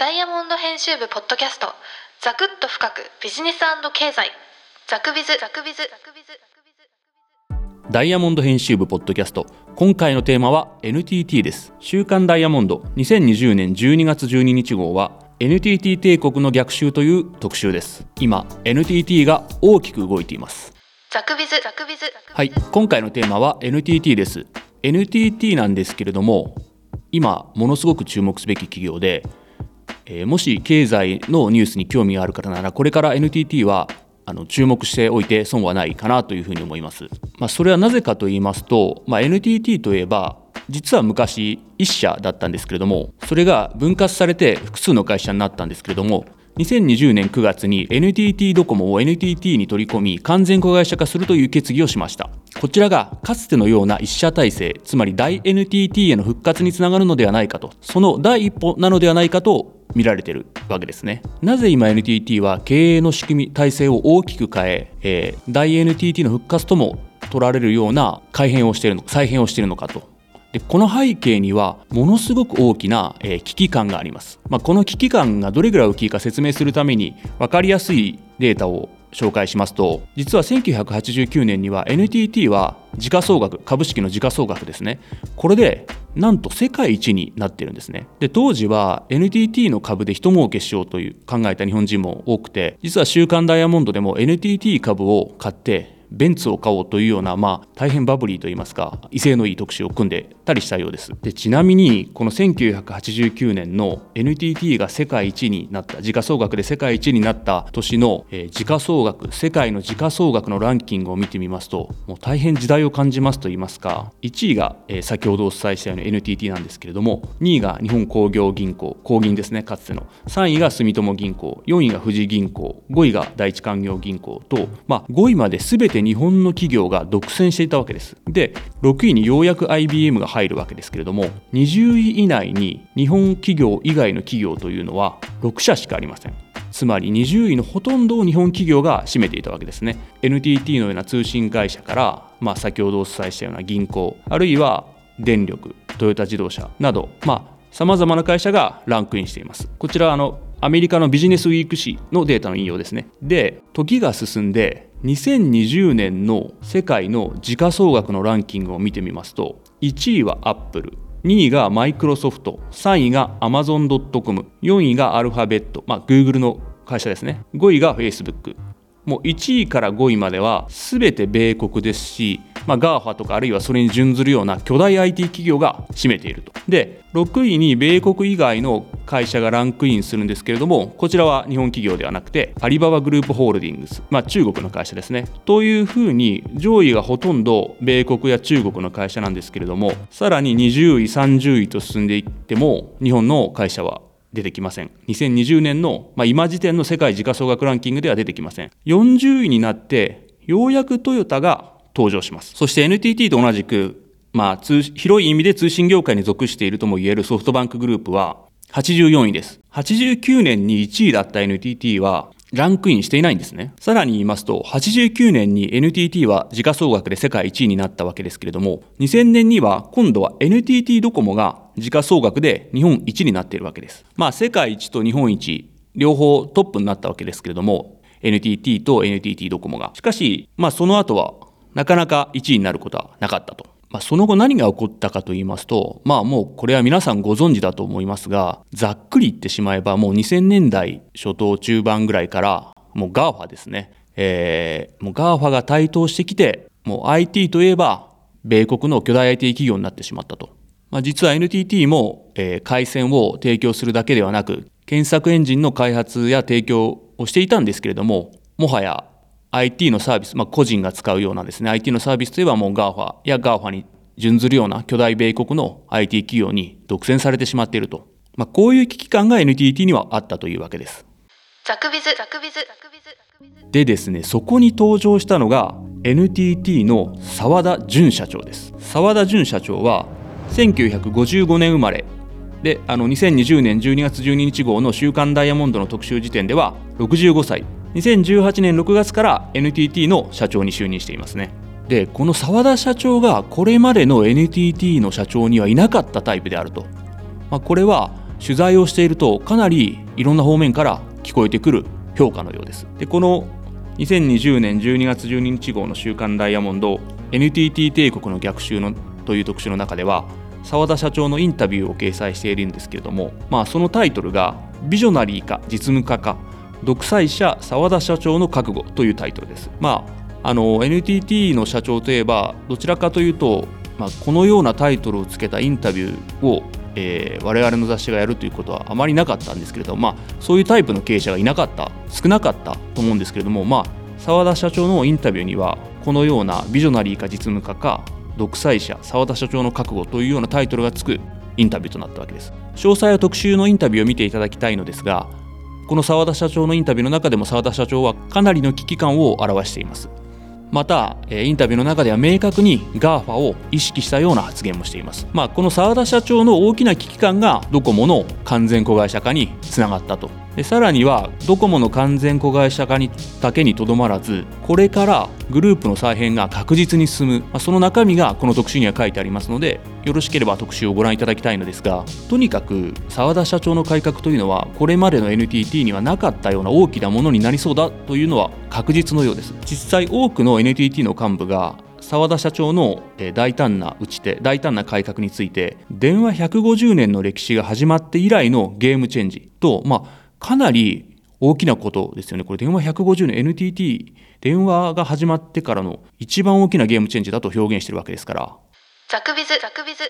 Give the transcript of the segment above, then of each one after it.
ダイヤモンド編集部ポッドキャスト。ザクッと深く。ビジネス経済。ザクビズ。ザクビズ。ザクビズ。ダイヤモンド編集部ポッドキャスト。今回のテーマは NTT です。週刊ダイヤモンド。2020年12月12日号は NTT 帝国の逆襲という特集です。今 NTT が大きく動いています。ザクビズ。ザクビズ。はい。今回のテーマは NTT です。NTT なんですけれども今ものすごく注目すべき企業で、えーもし経済のニュースに興味がある方ならこれから NTT はあの注目しておいて損はないかなというふうに思います。まあ、それはなぜかと言いますと、まあ、NTT といえば実は昔1社だったんですけれどもそれが分割されて複数の会社になったんですけれども2020年9月に NTT ドコモを NTT に取り込み完全子会社化するという決議をしました。こちらがかつてのような一社体制つまり大 NTT への復活につながるのではないかとその第一歩なのではないかと見られてるわけですね。なぜ今 NTT は経営の仕組み体制を大きく変ええー大 NTT の復活とも取られるような改変をしているのか再編をしているのかと。でこの背景にはものすごく大きな、えー危機感があります、まあ、この危機感がどれぐらい大きいか説明するために分かりやすいデータを紹介しますと実は1989年には NTT は時価総額株式の時価総額ですね。これでなんと世界一になってるんですね。で当時は NTT の株で一儲けしようという考えた日本人も多くて実は「週刊ダイヤモンド」でも NTT 株を買ってベンツを買おうというような、まあ、大変バブリーといいますか威勢のいい特集を組んでたりしたようです。でちなみにこの1989年の NTT が世界一になった時価総額で世界一になった年の、えー時価総額世界の時価総額のランキングを見てみますともう大変時代を感じますといいますか1位が、えー先ほどお伝えしたように NTT なんですけれども2位が日本工業銀行工銀ですねかつての。3位が住友銀行4位が富士銀行5位が第一勧業銀行と、まあ、5位まで全て日本の企業が独占していたわけです。で6位にようやく IBM が入るわけですけれども20位以内に日本企業以外の企業というのは6社しかありません。つまり20位のほとんどを日本企業が占めていたわけですね。NTT のような通信会社から、まあ、先ほどお伝えしたような銀行あるいは電力トヨタ自動車などまあさまざまな会社がランクインしています。こちらはあのアメリカのビジネスウィーク誌のデータの引用ですね。で時が進んで2020年の世界の時価総額のランキングを見てみますと1位はアップル2位がマイクロソフト3位がアマゾンドット・コム4位がアルファベット、まあ、Google の会社ですね。5位がフェイスブック。もう1位から5位までは全て米国ですし、まあ、GAFA とかあるいはそれに準ずるような巨大 IT 企業が占めていると。で6位に米国以外の会社がランクインするんですけれどもこちらは日本企業ではなくてアリババグループホールディングス、まあ、中国の会社ですね。というふうに上位がほとんど米国や中国の会社なんですけれどもさらに20位30位と進んでいっても日本の会社は出てきません。2020年の、まあ、今時点の世界時価総額ランキングでは出てきません。40位になってようやくトヨタが登場します。そして NTT と同じく、まあ、広い意味で通信業界に属しているとも言えるソフトバンクグループは84位です。89年に1位だった NTT はランクインしていないんですね。さらに言いますと、89年に NTT は時価総額で世界1位になったわけですけれども、2000年には今度は NTT ドコモが時価総額で日本一になっているわけです。まあ、世界一と日本一、両方トップになったわけですけれども、NTT と NTT ドコモが。しかし、まあ、その後はなかなか1位になることはなかったと。まあ、その後何が起こったかと言いますと、まあもうこれは皆さんご存知だと思いますが、ざっくり言ってしまえばもう2000年代初頭中盤ぐらいから、もう GAFA ですね。えー、もう GAFA が台頭してきて、もう IT といえば、米国の巨大 IT 企業になってしまったと。まあ、実は NTT も、えー回線を提供するだけではなく、検索エンジンの開発や提供をしていたんですけれども、もはや IT のサービス、まあ、個人が使うようなですね、IT のサービスといえばもう GAFA や GAFA に準ずるような巨大米国の IT 企業に独占されてしまっていると。まあ、こういう危機感が NTT にはあったというわけです。ザクビズザクビズザクビズザクビズでですね、そこに登場したのが NTT の澤田純社長です。澤田純社長は1955年生まれで、あの2020年12月12日号の週刊ダイヤモンドの特集時点では65歳。2018年6月から NTT の社長に就任していますね。で、この澤田社長がこれまでの NTT の社長にはいなかったタイプであると。まあ、これは取材をしているとかなりいろんな方面から聞こえてくる評価のようですでこの2020年12月12日号の「週刊ダイヤモンド NTT 帝国の逆襲の」という特集の中では澤田社長のインタビューを掲載しているんですけれども、まあ、そのタイトルが「ビジョナリーか実務家か独裁者澤田社長の覚悟」というタイトルです。まあ、あの NTT の社長といえばどちらかというと、まあ、このようなタイトルをつけたインタビューをえー、我々の雑誌がやるということはあまりなかったんですけれども、まあ、そういうタイプの経営者がいなかった少なかったと思うんですけれども、まあ、澤田社長のインタビューにはこのようなビジョナリーか実務家か独裁者澤田社長の覚悟というようなタイトルがつくインタビューとなったわけです。詳細は特集のインタビューを見ていただきたいのですがこの澤田社長のインタビューの中でも澤田社長はかなりの危機感を表しています。またインタビューの中では明確に GAFA を意識したような発言もしています、まあ、この澤田社長の大きな危機感がドコモの完全子会社化につながったと。でさらにはドコモの完全子会社化にだけにとどまらずこれからグループの再編が確実に進む、まあ、その中身がこの特集には書いてありますのでよろしければ特集をご覧いただきたいのですがとにかく澤田社長の改革というのはこれまでの NTT にはなかったような大きなものになりそうだというのは確実のようです。実際多くの NTT の幹部が澤田社長の大胆な打ち手大胆な改革について電話150年の歴史が始まって以来のゲームチェンジと、まあ、かなり大きなことですよね。これ電話150年 NTT 電話が始まってからの一番大きなゲームチェンジだと表現してるわけですから。ザクビズザクビズ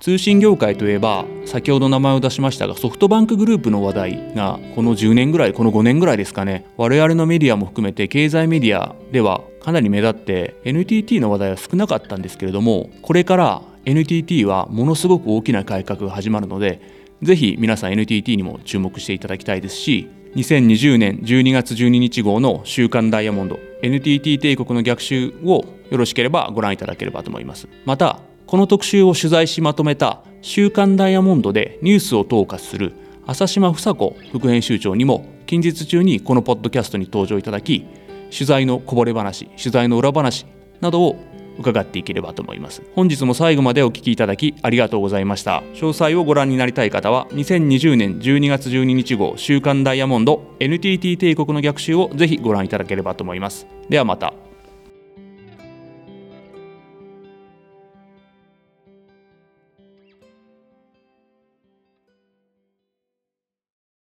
通信業界といえば先ほど名前を出しましたがソフトバンクグループの話題がこの10年ぐらいこの5年ぐらいですかね我々のメディアも含めて経済メディアではかなり目立って NTT の話題は少なかったんですけれどもこれから NTT はものすごく大きな改革が始まるのでぜひ皆さん NTT にも注目していただきたいですし2020年12月12日号の「週刊ダイヤモンド NTT 帝国の逆襲」をよろしければご覧いただければと思います。またこの特集を取材しまとめた「週刊ダイヤモンド」でニュースを統括する浅島房子副編集長にも近日中にこのポッドキャストに登場いただき取材のこぼれ話取材の裏話などを伺っていければと思います。本日も最後までお聞きいただきありがとうございました。詳細をご覧になりたい方は2020年12月12日号週刊ダイヤモンド NTT 帝国の逆襲をぜひご覧いただければと思います。ではまた。